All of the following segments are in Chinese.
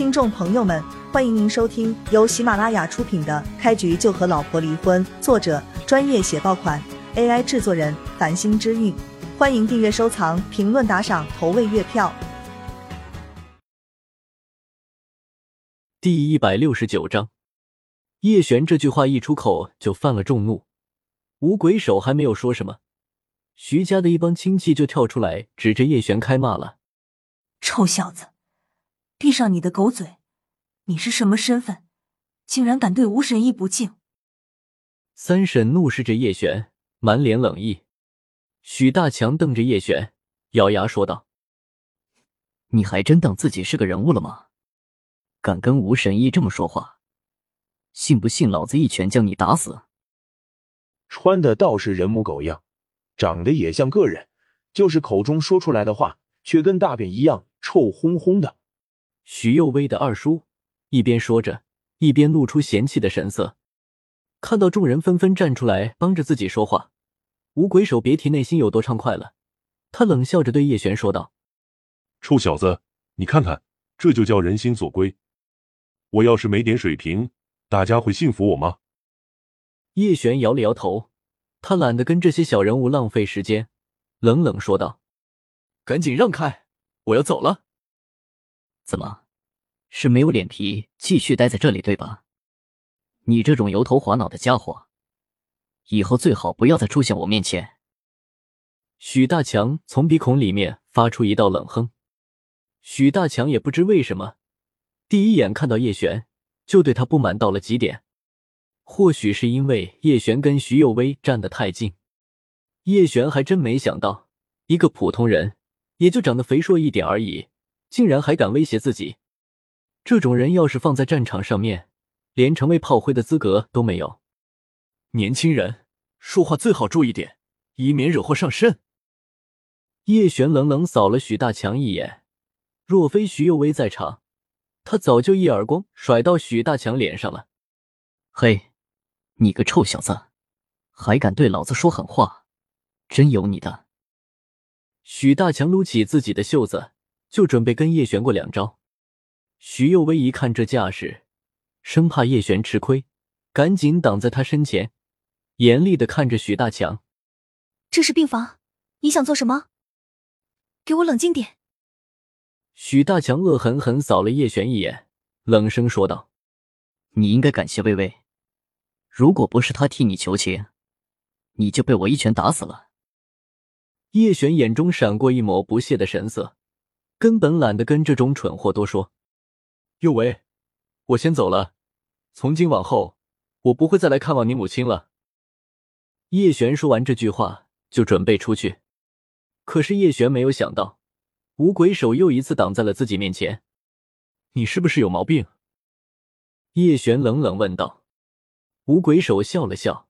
听众朋友们，欢迎您收听由喜马拉雅出品的《开局就和老婆离婚》，作者专业写爆款，AI 制作人繁星之韵。欢迎订阅、收藏、评论、打赏、投喂月票。第一百六十九章，叶璇这句话一出口就犯了众怒。五鬼手还没有说什么，徐家的一帮亲戚就跳出来，指着叶璇开骂了：“臭小子，闭上你的狗嘴！你是什么身份，竟然敢对吴神医不敬？”三婶怒视着叶璇，满脸冷意。许大强瞪着叶璇，咬牙说道：“你还真当自己是个人物了吗？敢跟吴神医这么说话，信不信老子一拳将你打死？”穿的倒是人模狗样，长得也像个人，就是口中说出来的话却跟大便一样臭烘烘的。徐幼威的二叔一边说着，一边露出嫌弃的神色。看到众人纷纷站出来帮着自己说话，吴鬼手别提内心有多畅快了。他冷笑着对叶璇说道：“臭小子，你看看，这就叫人心所归。我要是没点水平，大家会信服我吗？”叶璇摇了摇头，他懒得跟这些小人物浪费时间，冷冷说道：“赶紧让开，我要走了。”怎么，是没有脸皮继续待在这里，对吧？你这种油头滑脑的家伙，以后最好不要再出现我面前。许大强从鼻孔里面发出一道冷哼。许大强也不知为什么，第一眼看到叶璇，就对他不满到了极点。或许是因为叶璇跟徐有薇站得太近，叶璇还真没想到，一个普通人，也就长得肥硕一点而已，竟然还敢威胁自己。这种人要是放在战场上面，连成为炮灰的资格都没有。年轻人说话最好注意点，以免惹祸上身。叶璇冷冷扫了许大强一眼，若非徐有薇在场，他早就一耳光甩到许大强脸上了。嘿！你个臭小子，还敢对老子说狠话，真有你的！许大强撸起自己的袖子，就准备跟叶璇过两招。徐幼薇一看这架势，生怕叶璇吃亏，赶紧挡在他身前，严厉的看着许大强：“这是病房，你想做什么？给我冷静点！”许大强恶狠狠扫了叶璇一眼，冷声说道：“你应该感谢薇薇。”如果不是她替你求情，你就被我一拳打死了。叶璇眼中闪过一抹不屑的神色，根本懒得跟这种蠢货多说。幼薇，我先走了，从今往后，我不会再来看望你母亲了。叶璇说完这句话，就准备出去。可是叶璇没有想到，五鬼手又一次挡在了自己面前。你是不是有毛病？叶璇冷冷问道。五鬼手笑了笑，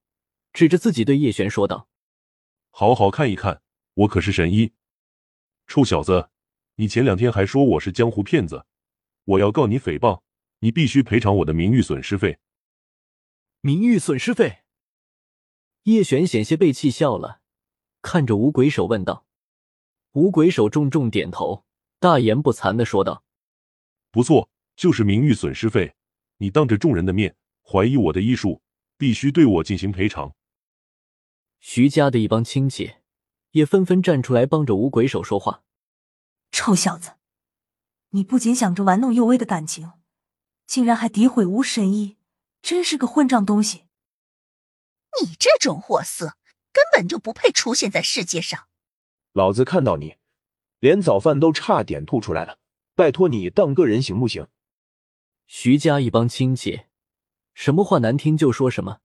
指着自己对叶璇说道：“好好看一看，我可是神医。臭小子，你前两天还说我是江湖骗子，我要告你诽谤，你必须赔偿我的名誉损失费。”名誉损失费？叶璇险些被气笑了，看着五鬼手问道：“五鬼手重重点头，大言不惭的说道：‘不错，就是名誉损失费。你当着众人的面怀疑我的医术。’”必须对我进行赔偿。徐家的一帮亲戚也纷纷站出来帮着五鬼手说话。臭小子，你不仅想着玩弄幼薇的感情，竟然还诋毁吴神医，真是个混账东西！你这种货色根本就不配出现在世界上。老子看到你，连早饭都差点吐出来了。拜托你当个人行不行？徐家一帮亲戚。什么话难听就说什么。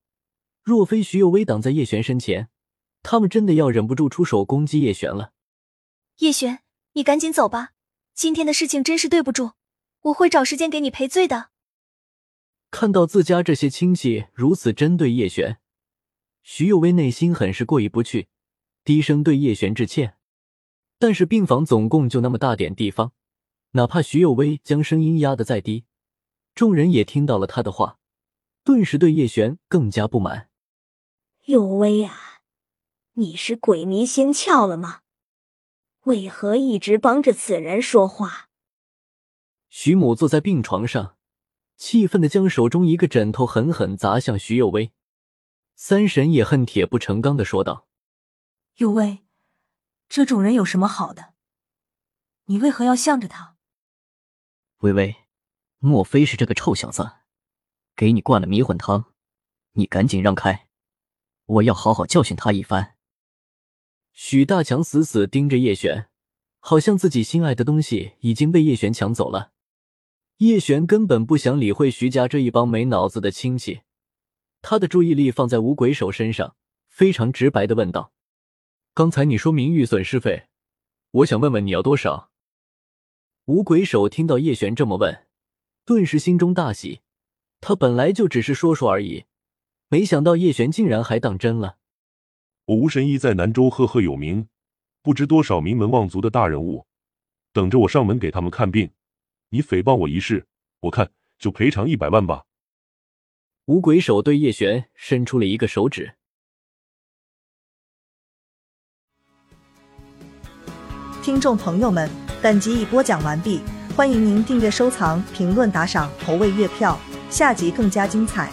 若非徐有薇挡在叶璇身前，他们真的要忍不住出手攻击叶璇了。叶璇，你赶紧走吧，今天的事情真是对不住，我会找时间给你赔罪的。看到自家这些亲戚如此针对叶璇，徐有薇内心很是过意不去，低声对叶璇致歉。但是病房总共就那么大点地方，哪怕徐有薇将声音压得再低，众人也听到了他的话。顿时对叶璇更加不满。有薇啊，你是鬼迷心窍了吗？为何一直帮着此人说话？徐母坐在病床上，气愤的将手中一个枕头狠狠砸向徐有为。三婶也恨铁不成钢的说道：“有为，这种人有什么好的？你为何要向着他？”微微，莫非是这个臭小子给你灌了迷魂汤？你赶紧让开，我要好好教训他一番。许大强死死盯着叶璇，好像自己心爱的东西已经被叶璇抢走了。叶璇根本不想理会徐家这一帮没脑子的亲戚。他的注意力放在五鬼手身上，非常直白的问道：“刚才你说名誉损失费，我想问问你要多少？”五鬼手听到叶璇这么问，顿时心中大喜。他本来就只是说说而已，没想到叶璇竟然还当真了。我吴神医在南州赫赫有名，不知多少名门望族的大人物等着我上门给他们看病。你诽谤我一事，我看就赔偿一百万吧。五鬼手对叶璇伸出了一个手指。听众朋友们，本集已播讲完毕，欢迎您订阅、收藏、评论、打赏、投喂月票，下集更加精彩。